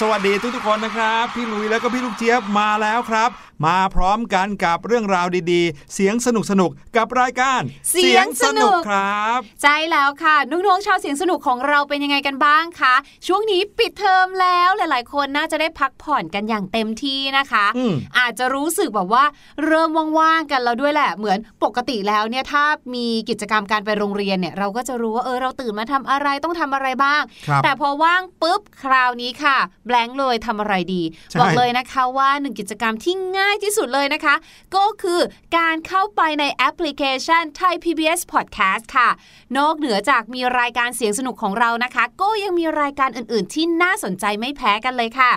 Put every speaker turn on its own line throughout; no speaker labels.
ส
วัสดีทุกทุกๆคนนะครับ พี่ลุยแล้วก็พี่ลูกเจี๊ยบมาแล้วครับ มาพร้อมกันกับเรื่องราวดีๆ เสียงสนุกสนุกๆกับรายการ
เสียงสนุก
ครับ
ใช่แล้วค่ะน้องๆชาวเสียงสนุกของเราเป็นยังไงกันบ้างคะช่วงนี้ปิดเทอมแล้วหลาย ๆ คนน่าจะได้พักผ่อนกันอย่างเต็มที่นะคะ
อืม
อาจจะรู้สึกแบบว่าเริ่มว่างๆกันแล้วด้วยแหละเหมือนปกติแล้วเนี่ยถ้ามีกิจกรรมการไปโรงเรียนเนี่ยเราก็จะรู้ว่าเออเราตื่นมาทำอะไรต้องทำอะไรบ้าง
ครับ
แต่พอว่างปุ๊บคราวนี้ค่ะแบงค์เลยทำอะไรดี
ใช่
บอกเลยนะคะว่าหนึ่งกิจกรรมที่ง่ายที่สุดเลยนะคะ ก็คือการเข้าไปในแอปพลิเคชันไทย PBS Podcast ค่ะ นอกเหนือจากมีรายการเสียงสนุกของเรานะคะ ก็ยังมีรายการอื่น ๆ ที่น่าสนใจไม่แพ้กันเลยค่ะ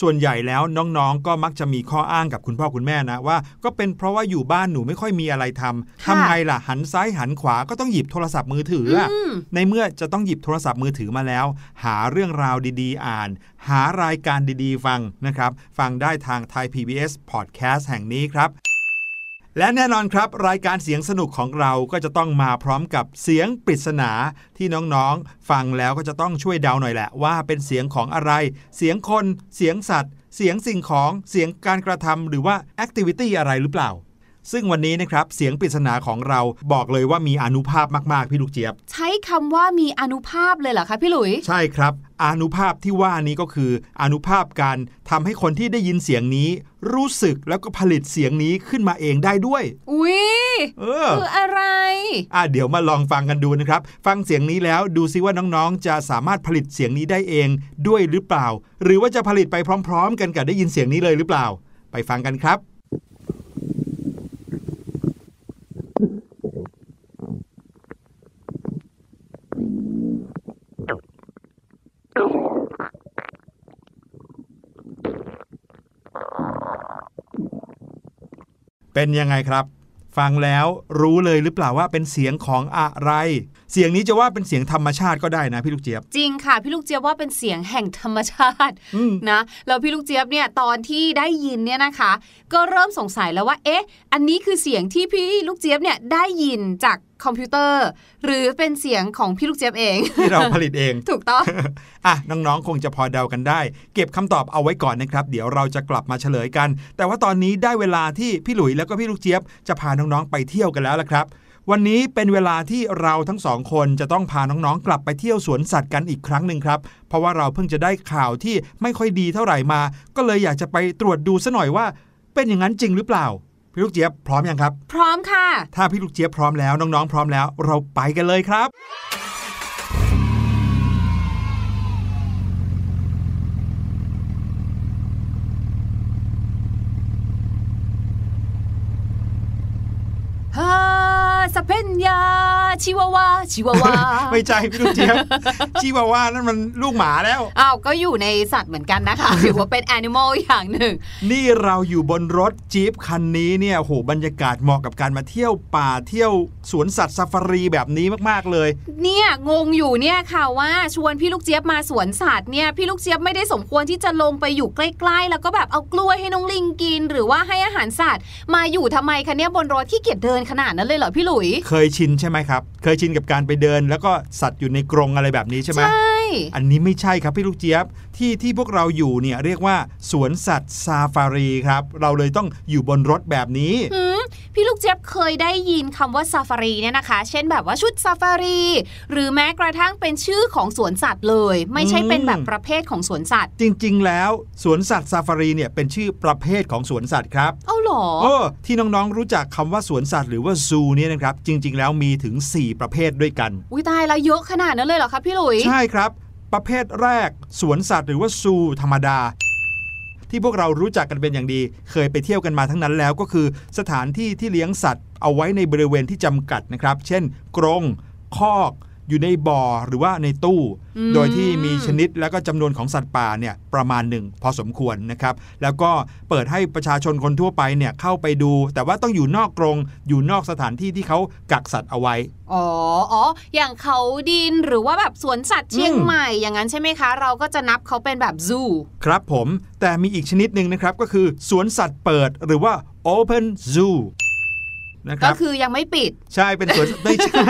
ส่วนใหญ่แล้วน้องๆ ก็มักจะมีข้ออ้างกับคุณพ่อคุณแม่นะว่า ก็เป็นเพราะว่าอยู่บ้านหนูไม่ค่อยมีอะไรทำ
ค่ะ
ทำไงล่ะหันซ้ายหันขวาก็ต้องหยิบโทรศัพท์มือถืออะ
อืม
ในเมื่อจะต้องหยิบโทรศัพท์มือถือมาแล้ว หาเรื่องราวดีๆ อ่าน หารายการดีๆ ฟังนะครับ ฟังได้ทางไทย PBS Podcast แห่งนี้ครับ และแน่นอนครับ รายการเสียงสนุกของเราก็จะต้องมาพร้อมกับเสียงปริศนาที่น้องๆ ฟังแล้วก็จะต้องช่วยเดาหน่อยแหละว่าเป็นเสียงของอะไร เสียงคน เสียงสัตว์ เสียงสิ่งของเสียงการกระทำหรือว่าแอคทิวิตี้อะไรหรือเปล่า ซึ่งวันนี้นะครับเสียงปริศนาของเราบอกเลยว่ามีอานุภาพมากๆ พี่ลูกเจี๊ยบ
ใช้คำว่ามีอนุภาพเลยเหรอคะพี่หลุย
ใช่ครับ อานุภาพที่ว่านี้ก็คืออานุภาพการทำให้คนที่ได้ยินเสียงนี้ รู้สึกแล้วก็ผลิตเสียงนี้ขึ้นมาเองได้ด้วย
อุ๊ย
เออ
คืออะไร
อะเดี๋ยวมาลองฟังกันดูนะครับ ฟังเสียงนี้แล้วดูซิว่าน้องๆ จะสามารถผลิตเสียงนี้ได้เองด้วยหรือเปล่า หรือว่าจะผลิตไปพร้อม ๆ กันกับได้ยินเสียงนี้เลยหรือเปล่า ไปฟังกันครับ เป็นยังไงครับ ฟังแล้วรู้เลยหรือเปล่าว่าเป็นเสียงของอะไร เสียงนี้จะว่าเป็นเสียงธรรมชาติก็ได้นะพี่ลูกเจี๊ยบ
จริงค่ะพี่ลูกเจี๊ยบว่าเป็นเสียงแห่งธรรมชาติ
อืม
นะแล้วพี่ลูกเจี๊ยบเนี่ยตอนที่ได้ยินเนี่ยนะคะ ก็เริ่มสงสัยแล้วว่า เอ๊ะ อันนี้คือเสียงที่พี่ลูกเจี๊ยบเนี่ยได้ยินจาก คอมพิวเตอร์ หรือเป็นเสียงของพี่ลูกเจี๊ยบเอง
ที่เราผลิตเอง
ถูกต้อง
อะ น้องๆ คงจะพอเดากันได้ เก็บคำตอบเอาไว้ก่อนนะครับ เดี๋ยวเราจะกลับมาเฉลยกัน แต่ว่าตอนนี้ได้เวลาที่พี่หลุยแล้วก็พี่ลูกเจี๊ยบจะพาน้องๆ ไปเที่ยวกันแล้วละครับวันนี้เป็นเวลาที่เราทั้งสองคนจะต้องพาน้องๆ กลับไปเที่ยวสวนสัตว์กันอีกครั้งหนึ่งครับ เพราะว่าเราเพิ่งจะได้ข่าวที่ไม่ค่อยดีเท่าไหร่มา ก็เลยอยากจะไปตรวจดูซะหน่อยว่า เป็นอย่างนั้นจริงหรือเปล่า พี่ลูกเจี๊ยบพร้อมยังครับ
พร้อมค่ะ
ถ้าพี่ลูกเจี๊ยบพร้อมแล้วน้องๆ พร้อมแล้ว เราไปกันเลยครับ
ฮา สเปนยา ชิวาวาชิวาวา
ไม่ใช่พี่ลูกเจี๊ยบชีวาว่านั่นมันลูกหมาแล้ว
อ้าวก็อยู่ในสัตว์เหมือนกันนะคะถือว่าเป็นแอนิมอลอย่างหนึ่ง
นี่เราอยู่บนรถจี๊ปคันนี้เนี่ยโหบรรยากาศเหมาะกับการมาเที่ยวป่าเที่ยวสวนสัตว์ซาฟารีแบบนี้มากๆเลย
เนี่ยงงอยู่เนี่ยค่ะว่าชวนพี่ลูกเจี๊ยบมาสวนสัตว์เนี่ยพี่ลูกเจี๊ยบไม่ได้สมควรที่จะลงไปอยู่ใกล้ๆ แล้วก็แบบเอากล้วยให้น้องลิงกิน หรือว่าให้อาหารสัตว์ มาอยู่ทำไมคะเนี่ยบนรถที่เกียจเดินขนาดนั้นเลยเหรอพี่หลุย
เคยชินใช่ไหมครับ เคยชินกับการไปเดิน แล้วก็สัตว์อยู่ในกรงอะไรแบบนี้ใช่ไหม
ใช่
อันนี้ไม่ใช่ครับพี่ลูกเจี๊ยบที่ที่พวกเราอยู่เนี่ยเรียกว่าสวนสัตว์ซาฟารีครับ เราเลยต้องอยู่บนรถแบบนี้
หืม พี่ลูกเจี๊ยบเคยได้ยินคำว่าซาฟารีเนี่ยนะคะ เช่นแบบว่าชุดซาฟารี หรือแม้กระทั่งเป็นชื่อของสวนสัตว์เลย ไม่ใช่เป็นแบบประเภทของสวนสัตว์
จริง ๆ แล้วสวนสัตว์ซาฟารีเนี่ยเป็นชื่อประเภทของสวนสัตว์ครับ
เอาเหรอ
เออที่น้องๆรู้จักคำว่าสวนสัตว์หรือว่าซูเนี่ยนะครับจริง ๆ แล้วมีถึง 4 ประเภทด้วยกัน
อุ้ยตายแล้วเยอะขนาดนั้นเลยเหรอคะพี่หลุย
ใช่ครับประเภทแรก สวนสัตว์หรือว่าซูธรรมดา ที่พวกเรารู้จักกันเป็นอย่างดี เคยไปเที่ยวกันมาทั้งนั้นแล้วก็คือ สถานที่ที่เลี้ยงสัตว์ เอาไว้ในบริเวณที่จำกัดนะครับ เช่น กรงคอก อยู่ในบ่อหรือว่าในตู้
อืม
โดยที่มีชนิดแล้วก็จำนวนของสัตว์ป่าเนี่ยประมาณหนึ่งพอสมควรนะครับ แล้วก็เปิดให้ประชาชนคนทั่วไปเนี่ยเข้าไปดู แต่ว่าต้องอยู่นอกกรง อยู่นอกสถานที่ที่เขากักสัตว์เอาไว้
อ๋ออ๋ออย่างเขาดินหรือว่าแบบสวนสัตว์เชียง
อืม
ใหม่ อย่างนั้นใช่ไหมคะ เราก็จะนับเขาเป็นแบบซู
ครับผมแต่มีอีกชนิดหนึ่งนะครับก็คือสวนสัตว์เปิดหรือว่า Open Zoo นะค
ก็
รับ
คือยังไม่ปิด
ใช่เป็นสวนไม่ใช่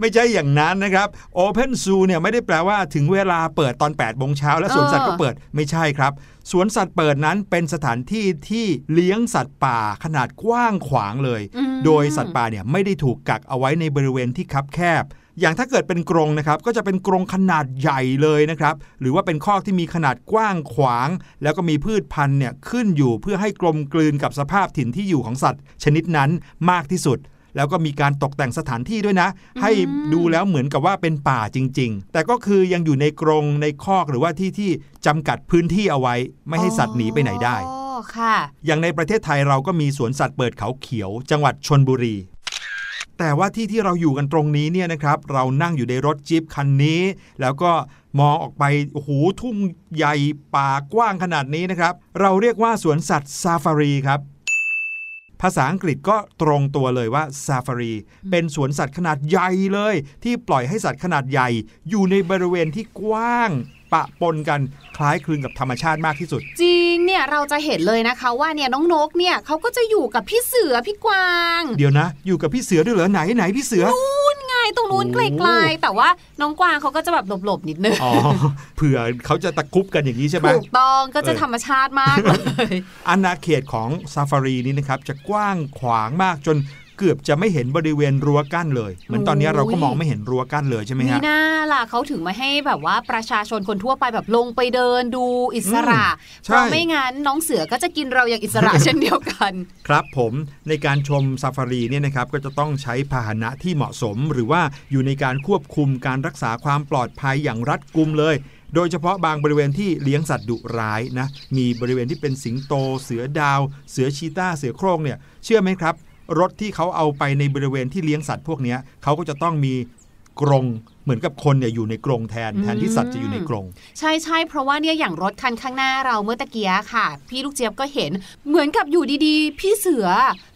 ไม่ใช่อย่างนั้นนะครับ Open Zoo เนี่ยไม่ได้แปลว่าถึงเวลาเปิดตอน8โมงเช้าและสวนสัตว์ก็เปิดไม่ใช่ครับ สวนสัตว์เปิดนั้นเป็นสถานที่ที่เลี้ยงสัตว์ป่าขนาดกว้างขวางเลย
อืม
โดยสัตว์ป่าเนี่ยไม่ได้ถูกกักเอาไว้ในบริเวณที่คับแคบ อย่างถ้าเกิดเป็นกรงนะครับก็จะเป็นกรงขนาดใหญ่เลยนะครับหรือว่าเป็นคอกที่มีขนาดกว้างขวาง แล้วก็มีพืชพันธุ์เนี่ยขึ้นอยู่เพื่อให้กลมกลืนกับสภาพถิ่นที่อยู่ของสัตว์ ชนิดนั้นมากที่สุดแล้วก็มีการตกแต่งสถานที่ด้วยนะ ให้ดูแล้วเหมือนกับว่าเป็นป่าจริง ๆ แต่ก็คือยังอยู่ในกรงในคอกหรือว่าที่ที่จำกัดพื้นที่เอาไว้ ไม่ให้สัตว์หนีไปไหนได้
อ๋อค่ะ
อย่างในประเทศไทยเราก็มีสวนสัตว์เปิดเขาเขียว จังหวัดชนบุรี แต่ว่าที่ที่เราอยู่กันตรงนี้เนี่ยนะครับเรานั่งอยู่ในรถจิ๊ปคันนี้ แล้วก็มองออกไปโอ้โหทุ่งใหญ่ป่ากว้างขนาดนี้นะครับ เราเรียกว่าสวนสัตว์ซาฟารีครับ ภาษาอังกฤษก็ตรงตัวเลยว่าซาฟารีเป็นสวนสัตว์ขนาดใหญ่เลย ที่ปล่อยให้สัตว์ขนาดใหญ่ อยู่ในบริเวณที่กว้าง ปะปนกันคล้ายคลึงกับธรรมชาติมากที่สุด
จริงเนี่ยเราจะเห็นเลยนะคะว่าเนี่ยน้องนกเนี่ยเขาก็จะอยู่กับพี่เสือพี่กวาง
เดี๋ยวนะ อยู่กับพี่เสือด้วยเหรอไหนไหนพี่เสือ
ไงตรงนู้น
โอ้
ไกลๆแต่ว่าน้องกวางเขาก็จะแบบหลบๆนิดนึง
อ๋อเผื่อเขาจะตะคุบกันอย่างนี้ใช่ไหม
ถูกต้องก็จะ
เออ
ธรรมชาติมากเลย
อาณาเขตของซาฟารีนี้นะครับจะกว้างขวางมากจน เกือบจะไม่เห็นบริเวณรั้วกั้นเลยเหมือนตอนนี้เราก็มองไม่เห็นรั้วกั้นเลยใช่ไหม
มี
ฮะ
หน้าล่ะเขาถึงมาให้แบบว่าประชาชนคนทั่วไปแบบลงไปเดินดูอิสระ
อืมใช่
เพราะไม่งั้นน้องเสือก็จะกินเราอย่างอิสระเช่นเดียวกัน
ครับผมในการชมซาฟารีเนี่ยนะครับก็จะต้องใช้พาหนะที่เหมาะสม หรือว่าอยู่ในการควบคุมการรักษาความปลอดภัยอย่างรัดกุมเลยโดยเฉพาะบางบริเวณที่เลี้ยงสัตว์ดุร้ายนะ มีบริเวณที่เป็นสิงโต เสือดาว เสือชีต้าเสือโคร่งเนี่ย เชื่อไหมครับ รถที่เขาเอาไปในบริเวณที่เลี้ยงสัตว์พวกนี้เขาก็จะต้องมีกรง เหมือนกับคนเนี่ยอยู่ในกรงแทนแทนที่สัตว์จะอยู่ในกรง
ใช่ใช่เพราะว่าเนี่ยอย่างรถคันข้างหน้าเราเมื่อตะเกียค่ะ พี่ลูกเจี๊ยบก็เห็นเหมือนกับอยู่ดีๆ พี่เสือ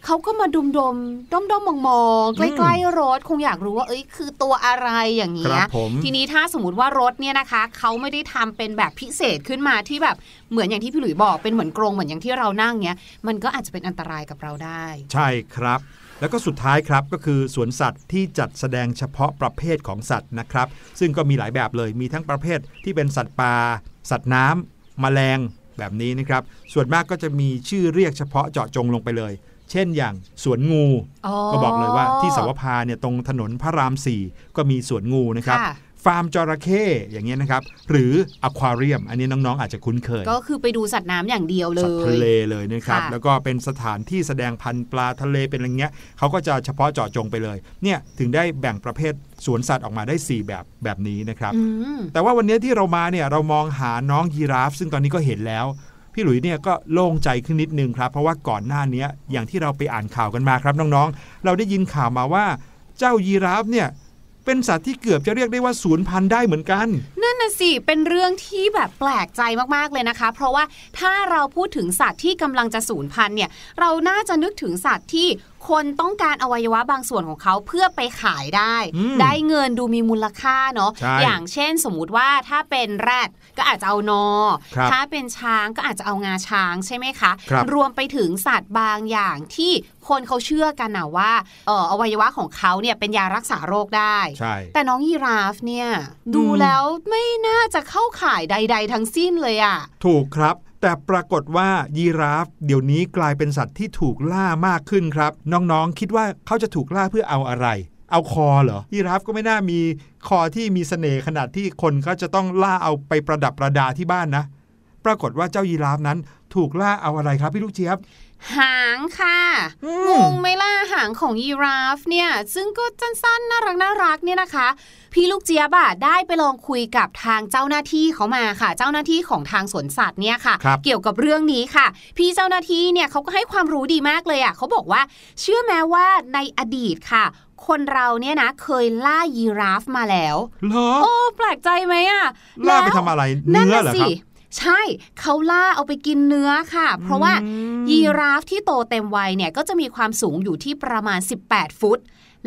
เขาก็มาดมดมด้อมด้อมมองมองๆใกล้ๆรถคงอยากรู้ว่าเอ้ยคือตัวอะไรอย่าง
ค
เงี้
รั
ย
บผม
ทีนี้ถ้าสมมติว่ารถเนี่ยนะคะเขาไม่ได้ทำเป็นแบบพิเศษขึ้นมาที่แบบเหมือนอย่างที่พี่หลุยบอกเป็นเหมือนกรงเหมือนอย่างที่เรานั่งเนี้ยมันก็อาจจะเป็นอันตรายกับเราได้
ใช่ครับ แล้วก็สุดท้ายครับก็คือสวนสัตว์ที่จัดแสดงเฉพาะประเภทของสัตว์นะครับ ซึ่งก็มีหลายแบบเลยมีทั้งประเภทที่เป็นสัตว์ป่าสัตว์น้ำแมลงแบบนี้นะครับ ส่วนมากก็จะมีชื่อเรียกเฉพาะเจาะจงลงไปเลย เช่นอย่างสวนงู ก็บอกเลยว่าที่สาวพาเนี่ยตรงถนนพระรามสี่ก็มีสวนงูนะครับ ฟาร์มจระเข้อย่างเงี้ยนะครับ หรืออควาเรียม อันนี้น้องๆ อาจจะคุ้นเคย
ก็คือไปดูสัตว์น้ำอย่างเดียวเล
สัตว์ทะ
ย
เลเลยนะครับ
ค่ะ
แล้วก็เป็นสถานที่แสดงพันธุ์ปลาทะเลเป็นอะไรเงี้ยเขาก็จะเฉพาะเจาะจงไปเลยเนี่ยถึงได้แบ่งประเภทสวนสัตว์ออกมาได้ 4 แบบแบบนี้นะครับ
อืม
แต่ว่าวันนี้ที่เรามาเนี่ยเรามองหาน้องยีราฟ ซึ่งตอนนี้ก็เห็นแล้วพี่หลุยเนี่ยก็โล่งใจขึ้นนิดนึงครับ เพราะว่าก่อนหน้านี้อย่างที่เราไปอ่านข่าวกันมาครับน้องๆ เราได้ยินข่าวมาว่าเจ้ายีราฟเนี่ย เป็นสัตว์ที่เกือบจะเรียกได้ว่าศูนย์พันธุ์ได้เหมือนกัน
นั่นน่ะสิ เป็นเรื่องที่แบบแปลกใจมากๆเลยนะคะ เพราะว่าถ้าเราพูดถึงสัตว์ที่กำลังจะสูญพันธุ์เนี่ย เราน่าจะนึกถึงสัตว์ที่ คนต้องการอวัยวะบางส่วนของเขาเพื่อไปขายได้
อืม
ได้เงินดูมีมูลค่าเนาะ
ใช่
อย่างเช่นสมมุติว่าถ้าเป็นแรดก็อาจจะเอานอ
ครับ
ถ้าเป็นช้างก็อาจจะเอางาช้างใช่ไหมคะ
ครับ
รวมไปถึงสัตว์บางอย่างที่คนเขาเชื่อกันนะว่าเอ่ออวัยวะของเขาเนี่ยเป็นยารักษาโรคได้
ใช่
แต่น้องยีราฟเนี่ยดูแล้วไม่น่าจะเข้าข่ายใด ๆ ทั้งสิ้นเลยอะ
ถูกครับ แต่ปรากฏว่ายีราฟ เดี๋ยวนี้กลายเป็นสัตว์ที่ถูกล่ามากขึ้นครับ น้องๆ คิดว่าเขาจะถูกล่าเพื่อเอาอะไร เอาคอเหรอยีราฟก็ไม่น่ามีคอที่มีเสน่ห์ขนาดที่คนเขาจะต้องล่าเอาไปประดับประดาที่บ้านนะ ปรากฏว่าเจ้ายีราฟนั้นถูกล่าเอาอะไรครับพี่ลูกเจี๊ยบ
หางค่ะ
อื
ง
ม
งไหม่ล่ะหางของยีราฟเนี่ย ซึ่งก็สั้นๆน่ารักน่ารักเนี่ยนะคะ พี่ลูกเจี๊ยบอะได้ไปลองคุยกับทางเจ้าหน้าที่เขามาค่ะ เจ้าหน้าที่ของทางสวนสัตว์เนี่ยค่ะ
ครับ
เกี่ยวกับเรื่องนี้ค่ะ พี่เจ้าหน้าที่เนี่ยเขาก็ให้ความรู้ดีมากเลยอะเขาบอกว่า เชื่อแม้ว่าในอดีตค่ะคนเราเนี่ยนะเคยล่ายีราฟมาแล้ว
เหรอ
โอ้ แปลกใจไหมอะ
ล่าไป
แล้ว
ทำอะไร
นั่น
เนื้อ
น่ะ
เหรอค
สิ
รับ
ใช่เขาล่าเอาไปกินเนื้อค่ะ เพราะว่า
อืม
ยีราฟที่โตเต็มวัยเนี่ยก็จะมีความสูงอยู่ที่ประมาณ 18 ฟุต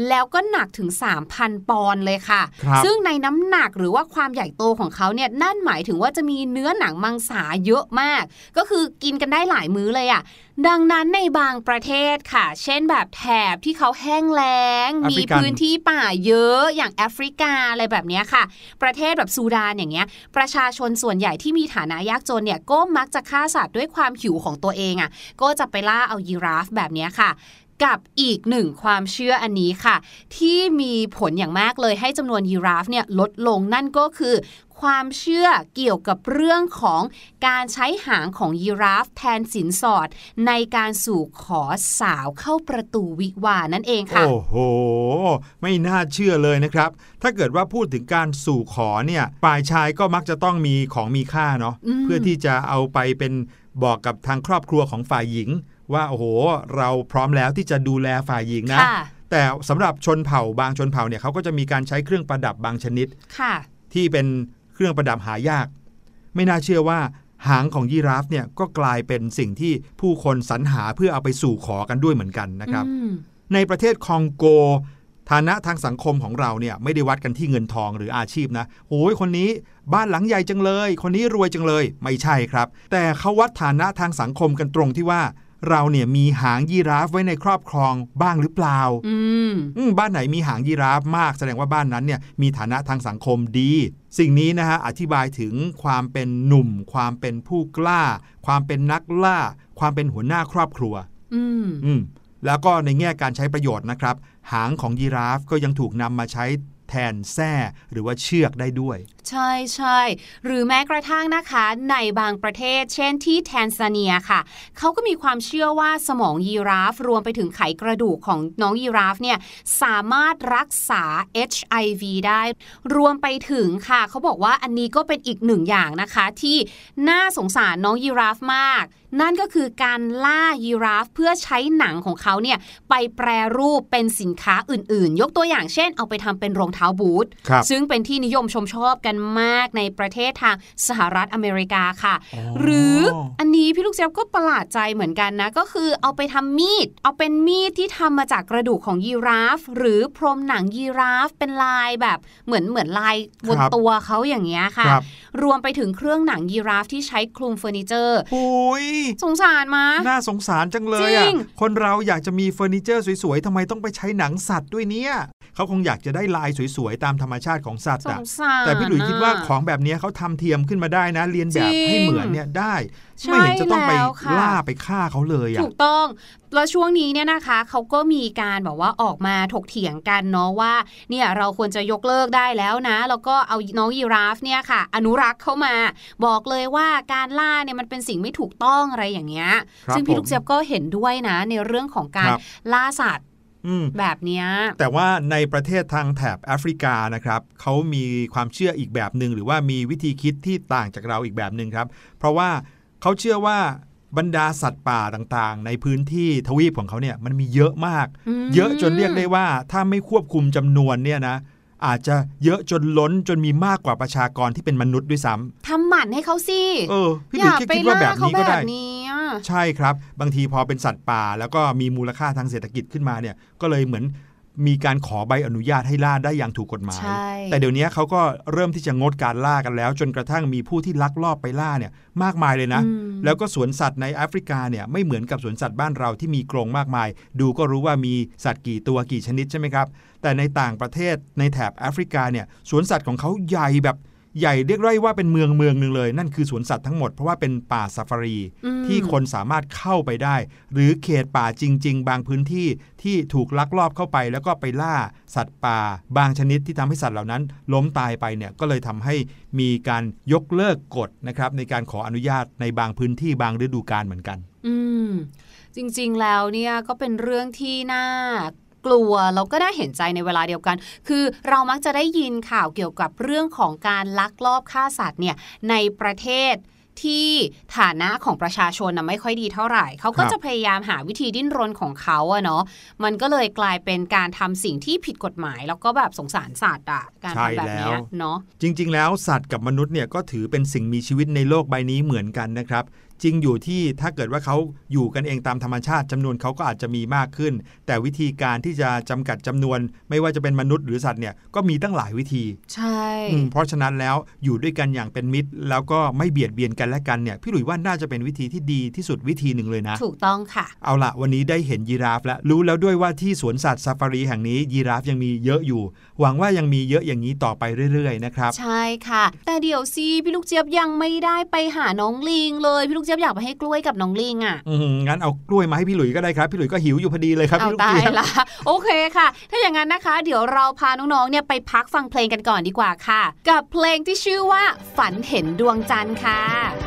แล้วก็หนักถึง 3,000 ปอนด์เลยค่ะ
ครับ
ซึ่งในน้ำหนักหรือว่าความใหญ่โตของเขาเนี่ยนั่นหมายถึงว่าจะมีเนื้อหนังมังสาเยอะมาก ก็คือกินกันได้หลายมื้อเลยอะ่ะดังนั้นในบางประเทศค่ะ เช่นแบบแถบที่เขาแห้งแล้ง
แอฟ
มี
ริกัน
พื้นที่ป่าเยอะอย่างแอฟริกาอะไรแบบเนี้ยค่ะ ประเทศแบบซูดานอย่างเงี้ย ประชาชนส่วนใหญ่ที่มีฐานะยากจนเนี่ยก็มักจะฆ่าสัตว์ด้วยความหิวของตัวเองอะ่ะ ก็จะไปล่าเอายีราฟแบบเนี้ยค่ะ กับอีกหนึ่งความเชื่ออันนี้ค่ะ ที่มีผลอย่างมากเลยให้จำนวนยีราฟเนี่ยลดลงนั่นก็คือความเชื่อเกี่ยวกับเรื่องของการใช้หางของยีราฟแทนสินสอด ในการสู่ขอสาวเข้าประตูวิวาห์นั่นเองค่ะ
โอ้โห ไม่น่าเชื่อเลยนะครับ ถ้าเกิดว่าพูดถึงการสู่ขอเนี่ยฝ่ายชายก็มักจะต้องมีของมีค่าเนาะ
อืม
เพื่อที่จะเอาไปเป็นบอกกับทางครอบครัวของฝ่ายหญิง ว่าโอ้โหเราพร้อมแล้วที่จะดูแลฝ่ายหญิงนะ
ค่ะ
แต่สำหรับชนเผ่าบางชนเผ่าเนี่ยเขาก็จะมีการใช้เครื่องประดับบางชนิด
ค่ะ
ที่เป็นเครื่องประดับหายาก ไม่น่าเชื่อว่าหางของยีราฟเนี่ยก็กลายเป็นสิ่งที่ผู้คนสรรหาเพื่อเอาไปสู่ขอกันด้วยเหมือนกันนะครับ
อืม
ในประเทศคองโก ฐานะทางสังคมของเราเนี่ยไม่ได้วัดกันที่เงินทองหรืออาชีพนะโอ้ยคนนี้บ้านหลังใหญ่จังเลย คนนี้รวยจังเลย ไม่ใช่ครับ แต่เขาวัดฐานะทางสังคมกันตรงที่ว่า เราเนี่ยมีหางยีราฟไว้ในครอบครองบ้างหรือเปล่า
อืม
อืมบ้านไหนมีหางยีราฟมาก แสดงว่าบ้านนั้นเนี่ยมีฐานะทางสังคมดี สิ่งนี้นะฮะอธิบายถึงความเป็นหนุ่ม ความเป็นผู้กล้า ความเป็นนักล่า ความเป็นหัวหน้าครอบครัว
อืม
อืมแล้วก็ในแง่การใช้ประโยชน์นะครับ หางของยีราฟก็ยังถูกนำมาใช้ แทนแส้หรือว่าเชือกได้ด้วย
ใช่ใช่หรือแม้กระทั่งนะคะในบางประเทศ เช่นที่แทนซาเนียค่ะเขาก็มีความเชื่อว่าสมองยีราฟ รวมไปถึงไขกระดูกของน้องยีราฟเนี่ยสามารถรักษา HIV ได้ รวมไปถึงค่ะเขาบอกว่าอันนี้ก็เป็นอีกหนึ่งอย่างนะคะที่น่าสงสารน้องยีราฟมาก นั่นก็คือการล่ายีราฟเพื่อใช้หนังของเขาเนี่ยไปแปรรูปเป็นสินค้าอื่นๆ ยกตัวอย่างเช่น เอาไปทำเป็นรองเท้าท
ครับ
ซึ่งเป็นที่นิยมชมชอบกันมากในประเทศทางสหรัฐอเมริกาค่ะ
อ๋อ
หรืออันนี้พี่ลูกเจี๊ยบก็ประหลาดใจเหมือนกันนะ ก็คือเอาไปทำมีด เอาเป็นมีดที่ทำมาจากกระดูกของยีราฟ หรือพรมหนังยีราฟเป็นลายแบบเหมือนเหมือนลายบน
ครับ
ตัวเขาอย่างเงี้ยค่ะ
ครับ
รวมไปถึงเครื่องหนังยีราฟที่ใช้คลุมเฟอร์นิเจอร์
โอ้ย
สงสารมา
น่าสงสารจังเลย
จริ
อะ
ง
คนเราอยากจะมีเฟอร์นิเจอร์สวยๆทำไมต้องไปใช้หนังสัตว์ด้วยเนี่ยเขาคงอยากจะได้ลายสวยๆ ตามธรรมชาติของสัตว์
ส
อะ
งสาร
แต่พี่หลุยคิดว่าะของแบบนี้เขาทำเทียมขึ้นมาได้นะเรียนแบบ
จริง
ให้เหมือนเนี่ยได้
ใช่
ไม่เห็นจะต้องไป
แล้วค่ะ
ล่าไปฆ่าเขาเลยอะ
ถูกต้องแล้วช่วงนี้เนี่ยนะคะเขาก็มีการแบบว่าออกมาถกเถียงกันเนาะว่าเนี่ยเราควรจะยกเลิกได้แล้วนะ แล้วก็เอาน้องยีราฟเนี่ยค่ะ อนุรักษ์เข้ามา บอกเลยว่าการล่าเนี่ยมันเป็นสิ่งไม่ถูกต้องอะไรอย่างเงี้ย
ครับ
ซึ่งพี่
ผม
ลูกเจี๊ยบก็เห็นด้วยนะในเรื่องของการ
ครับ
ล่าสัตว์
อืม
แบบเนี้ย
แต่ว่าในประเทศทางแถบแอฟริกานะครับเขามีความเชื่ออีกแบบหนึ่งหรือว่ามีวิธีคิดที่ต่างจากเราอีกแบบหนึ่งครับ เพราะว่าเขาเชื่อว่าบรรดาสัตว์ป่าต่างๆ ในพื้นที่ทวีปของเขาเนี่ยมันมีเยอะมาก
อืม
เยอะจนเรียกได้ว่าถ้าไม่ควบคุมจำนวนเนี่ยนะ อาจจะเยอะจนล้นจนมีมากกว่าประชากรที่เป็นมนุษย์ด้วยซ้ำ
ทำหมันให้เขาสิ
เออพี่
อ
หลุย
ย่า
คิด
ไป
คิดว่า
ล่า
แบบ
เขา
นี้
แบ
ก็ได้
บนี้อะ
ใช่ครับ บางทีพอเป็นสัตว์ป่า แล้วก็มีมูลค่าทางเศรษฐกิจขึ้นมาเนี่ยก็เลยเหมือน มีการขอใบอนุญาตให้ล่าได้อย่างถูกกฎหมาย
ใช่
แต่เดี๋ยวนี้เขาก็เริ่มที่จะงดการล่ากันแล้ว จนกระทั่งมีผู้ที่ลักลอบไปล่าเนี่ยมากมายเลยนะ
อืม
แล้วก็สวนสัตว์ในแอฟริกาเนี่ยไม่เหมือนกับสวนสัตว์บ้านเราที่มีกรงมากมาย ดูก็รู้ว่ามีสัตว์กี่ตัวกี่ชนิดใช่ไหมครับ แต่ในต่างประเทศในแถบแอฟริกาเนี่ยสวนสัตว์ของเขาใหญ่แบบ ใหญ่เรียกได้ว่าเป็นเมืองเมืองหนึ่งเลย นั่นคือสวนสัตว์ทั้งหมดเพราะว่าเป็นป่าซาฟารี
อืม
ที่คนสามารถเข้าไปได้ หรือเขตป่าจริง ๆ บางพื้นที่ที่ถูกลักลอบเข้าไป แล้วก็ไปล่าสัตว์ป่า บางชนิดที่ทำให้สัตว์เหล่านั้น ล้มตายไปเนี่ยก็เลยทำให้มีการยกเลิกกฎนะครับในการขออนุญาตในบางพื้นที่บางฤดูกาลเหมือนกัน
อืมจริงๆ แล้วเนี่ยก็เป็นเรื่องที่น่า กลัวแล้วก็น่าเห็นใจในเวลาเดียวกัน คือเรามักจะได้ยินข่าวเกี่ยวกับเรื่องของการลักลอบฆ่าสัตว์เนี่ยในประเทศที่ฐานะของประชาชนนะไม่ค่อยดีเท่าไหร่ เขาก็
ครับ
จะพยายามหาวิธีดิ้นรนของเขาอะเนาะมันก็เลยกลายเป็นการทำสิ่งที่ผิดกฎหมาย แล้วก็แบบสงสารสัตว์อะการ
ใช่
ทำแบบเนี้ย
แล้ว
เนาะ
จริง ๆ แล้วสัตว์กับมนุษย์เนี่ยก็ถือเป็นสิ่งมีชีวิตในโลกใบนี้เหมือนกันนะครับ จริงอยู่ที่ถ้าเกิดว่าเขาอยู่กันเองตามธรรมชาติจำนวนเขาก็อาจจะมีมากขึ้น แต่วิธีการที่จะจำกัดจำนวน ไม่ว่าจะเป็นมนุษย์หรือสัตว์เนี่ยก็มีตั้งหลายวิธี
ใช่
อืมเพราะฉะนั้นแล้วอยู่ด้วยกันอย่างเป็นมิตร แล้วก็ไม่เบียดเบียนกันและกันเนี่ยพี่หลุยว่าน่าจะเป็นวิธีที่ดีที่สุดวิธีหนึ่งเลยนะ
ถูกต้องค่ะ
เอาละวันนี้ได้เห็นยีราฟแล้วรู้แล้วด้วยว่าที่สวนสัตว์ซาฟารีแห่งนี้ยีราฟยังมีเยอะอยู่ หวังว่ายังมีเยอะอย่างนี้ต่อไปเรื่อยๆนะครับ
ใช่ค่ะ แต่เดี๋ยวสิพี่ลูกเจี๊ยบยังไม่ได้ไปหาน้องลิงเลยพี่ลูกเจี๊ยบอยากไปให้กล้วยกับน้องลิงอะ
อืมงั้นเอากล้วยมาให้พี่หลุยก็ได้ครับ พี่หลุยก็หิวอยู่พอดีเลยครับ
เอา
พี่ลูก
ตาย
เจี๊ยบ
ละโอเคค่ะ ถ้าอย่างนั้นนะคะ เดี๋ยวเราพาน้องๆเนี่ยไปพักฟังเพลงกันก่อนดีกว่าค่ะ กับเพลงที่ชื่อว่าฝันเห็นดวงจันทร์ค่ะ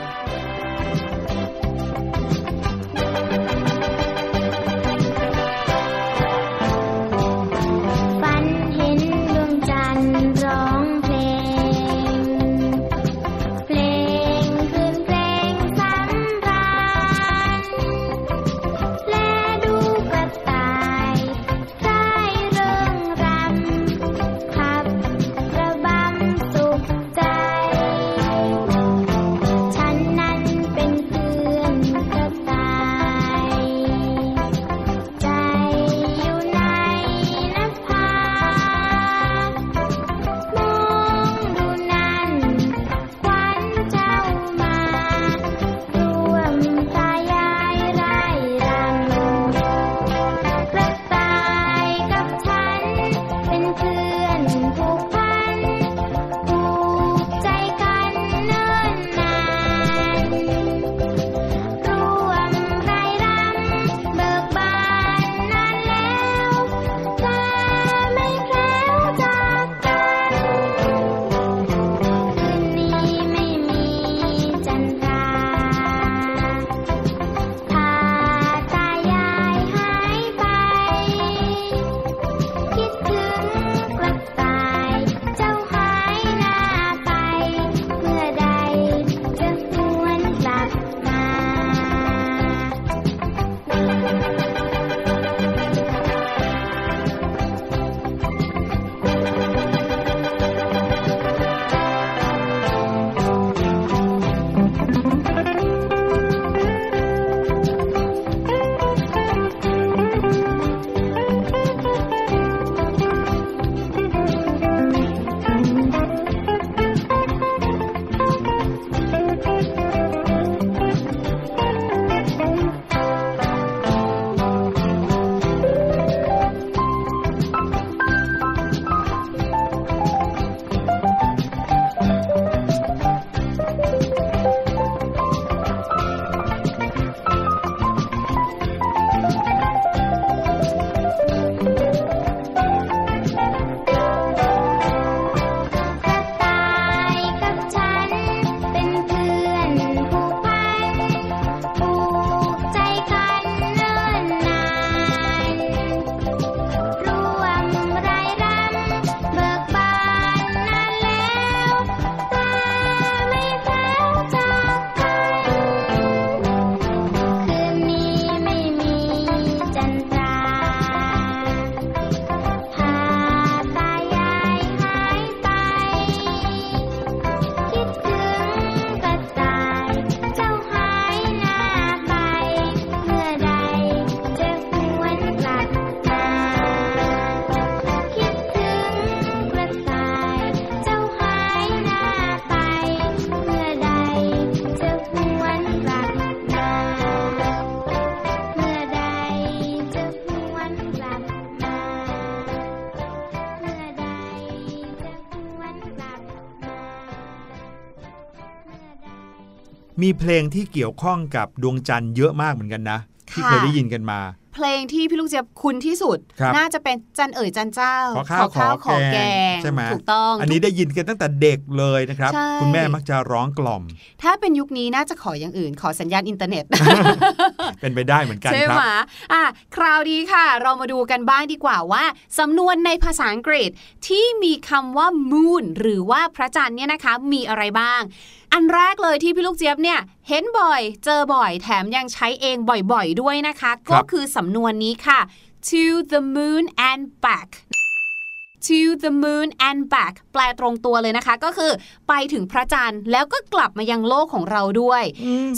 มีเพลงที่เกี่ยว
ข้องกับดวงจันทร์เยอะมากเหมือนกันนะ ที่
ค่ะ
เคยได้ยินกันมา
เพลงที่พี่ลูกเจี๊ยบคุ้นที่สุด
ครับ
น่าจะเป็นจันเอ๋ยจันเจ้า
ขอข้าวขอ
ขอแก
แก
ง
งใช่ไหม
ถูกต้อง
อันนี้ได้ยินกันตั้งแต่เด็กเลยนะครับ
ใช่
คุณแม่มักจะร้องกล่อม
ถ้าเป็นยุคนี้น่าจะขออย่างอื่น ขอสัญญาณอินเทอร์เน็ต
เป็นไปได้เหมือนกัน
ใช่
ครั
ไหม
บ
อะคราวนี้ค่ะ เรามาดูกันบ้างดีกว่าว่าสำนวนในภาษาอังกฤษที่มีคำว่า moon หรือว่าพระจันทร์เนี่ยนะคะ มีอะไรบ้างอันแรกเลยที่พี่ลูกเจี๊ยบเนี่ยเห็นบ่อย เจอบ่อย แถมยังใช้เองบ่อยๆด้วยนะคะ
ครั
ก็
บ
คือสำนวนนี้ค่ะ to the moon and back
to the moon and back แปลตรงตัวเลยนะคะ ก็คือไปถึงพระจันทร์แล้วก็กลับมายังโลกของเราด้วย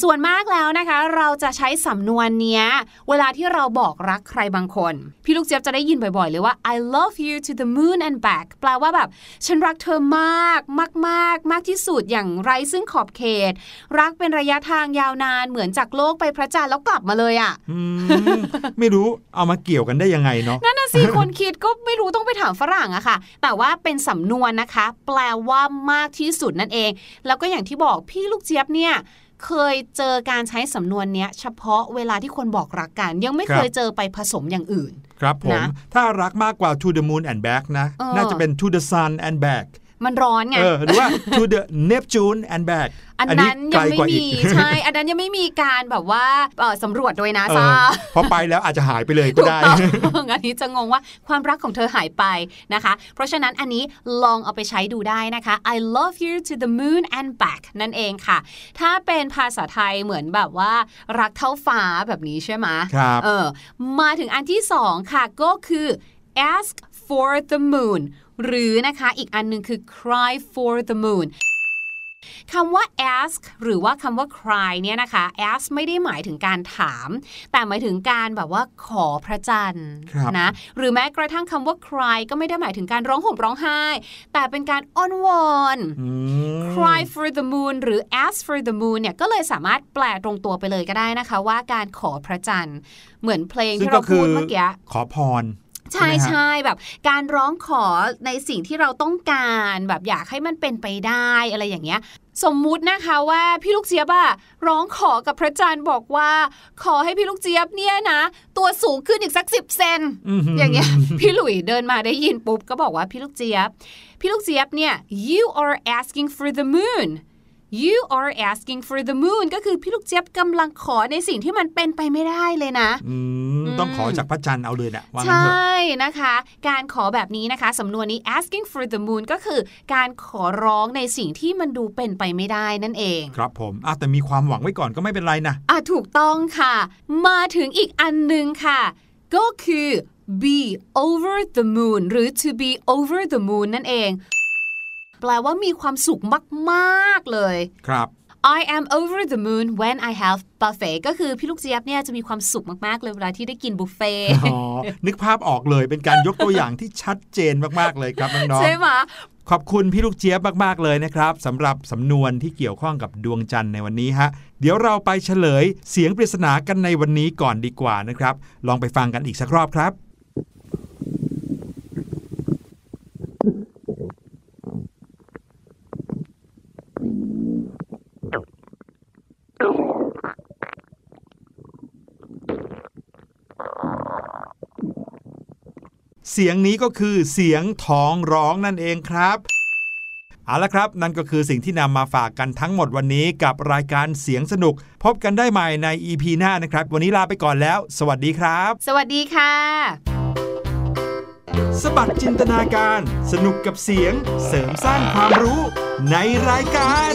ส่วนมากแล้วนะคะ เราจะใช้สำนวนเนี้ย เวลาที่เราบอกรักใครบางคน พี่ลูกเจี๊ยบจะได้ยินบ่อยๆเลยว่า I love you to the moon and back แปลว่าแบบฉันรักเธอมากมากมากมากที่สุดอย่างไรซึ่งขอบเขต รักเป็นระยะทางยาวนานเหมือนจากโลกไปพระจันทร์แล้วกลับมาเลยอะ่ะ
อืมไม่รู้เอามาเกี่ยวกันได้ยังไงเนาะ
นั่นน่ะสิคนคิดก็ไม่รู้ต้องไปถามฝรั่งอะค่ะ แต่ว่าเป็นสำนวนนะคะแปลว่ามากที่สุดนั่นเอง แล้วก็อย่างที่บอกพี่ลูกเจี๊ยบเนี่ยเคยเจอการใช้สำนวนเนี้ย เฉพาะเวลาที่คนบอกรักกัน ยังไม่
ครับ
เคยเจอไปผสมอย่างอื่น
ครับผม
นะ
ถ้ารักมากกว่า to the moon and back นะ
เออ
น่าจะเป็น to the sun and back
มันร้อนไง
เออหรือว่า to the Neptune and back
อันนั้น
ไก
ยั
ล
งไม่
กว่า
มี
อีก
ใช่ อันนั้นยังไม่มีการแบบว่าเอ่อสำรวจโดยนา
เอ
ซา
อเพราะไปแล้วอาจจะหายไปเลยก็
ถูก
ได้
ต้องอันนี้จะงงว่าความรักของเธอหายไปนะคะ เพราะฉะนั้นอันนี้ลองเอาไปใช้ดูได้นะคะ I love you to the moon and back นั่นเองค่ะ ถ้าเป็นภาษาไทยเหมือนแบบว่า รักเท่าฟ้าแบบนี้ใช่ไหม
ครับ
เออมาถึงอันที่สองค่ะก็คือ ask for the moon หรือนะคะอีกอันหนึ่งคือ cry for the moon คำว่า ask หรือว่าคำว่า cry เนี่ยนะคะ ask ไม่ได้หมายถึงการถาม แต่หมายถึงการแบบว่าขอพระจันทร์
ครับ
นะหรือแม้กระทั่งคำว่า cry ก็ไม่ได้หมายถึงการร้องห่มร้องไห้ แต่เป็นการอ้อนวอน
อืม
cry for the moon หรือ ask for the moon เนี่ยก็เลยสามารถแปลตรงตัวไปเลยก็ได้นะคะ ว่าการขอพระจันทร์เหมือนเพลง
ซึ่ง
ที่
ก็
เรา
คื
พู
อ
ดเมื่อกี้
ขอพร
ใช่
ไหมฮะ
ใช่แบบการร้องขอในสิ่งที่เราต้องการแบบอยากให้มันเป็นไปได้อะไรอย่างเงี้ยสมมุตินะคะว่าพี่ลูกเจี๊ยบอะร้องขอกับพระจันทร์บอกว่า ขอให้พี่ลูกเจี๊ยบเนี่ยนะ ตัวสูงขึ้นอีกสักสิบเซน
อื้อหือ
อย่างเงี้ยพี่หลุยเดินมาได้ยินปุ๊บก็บอกว่าพี่ลูกเจี๊ยบพี่ลูกเจี๊ยบเนี่ย you are asking for the moon you are asking for the moon ก็คือพี่ลูกเจี๊ยบกำลังขอในสิ่งที่มันเป็นไปไม่ได้เลยนะ
อืมต้องขอจากพระจันทร์เอาเลยนะว่า
ใช
งั้นเถอะ่
นะคะ การขอแบบนี้นะคะสำนวนนี้ asking for the moon ก็คือ การขอร้องในสิ่งที่มันดูเป็นไปไม่ได้นั่นเอง
ครับผมอะแต่มีความหวังไว้ก่อนก็ไม่เป็นไรนะ
อะถูกต้องค่ะ มาถึงอีกอันหนึ่งค่ะ ก็คือ be over the moon หรือ to be over the moon นั่นเอง แปลว่ามีความสุขมาก ๆ เลย
ครับ
I am over the moon when I have buffet ก็คือพี่ลูกเจี๊ยบเนี่ยจะมีความสุขมาก ๆ เลยเวลาที่ได้กินบุฟเฟ่ต์
อ๋อ นึกภาพออกเลยเป็นการยกตัวอย่างที่ชัดเจนมาก ๆ เลยครับน้อง
ใช่ไหม
ๆขอบคุณพี่ลูกเจี๊ยบมาก ๆ เลยนะครับสำหรับสำนวนที่เกี่ยวข้องกับดวงจันทร์ในวันนี้ฮะ เดี๋ยวเราไปเฉลยเสียงปริศนากันในวันนี้ก่อนดีกว่านะครับ ลองไปฟังกันอีกสักรอบครับ สียงนี้ก็คือเสียงท้องร้องนั่นเองครับเอาละครับ นั่นก็คือสิ่งที่นำมาฝากกันทั้งหมดวันนี้กับรายการเสียงสนุก พบกันได้ใหม่ใน EP หน้านะครับ วันนี้ลาไปก่อนแล้ว สวัสดีครับ
สวัสดีค่ะ
สบัดจินตนาการ สนุกกับเสียง เสริมสร้างความรู้ในรายการ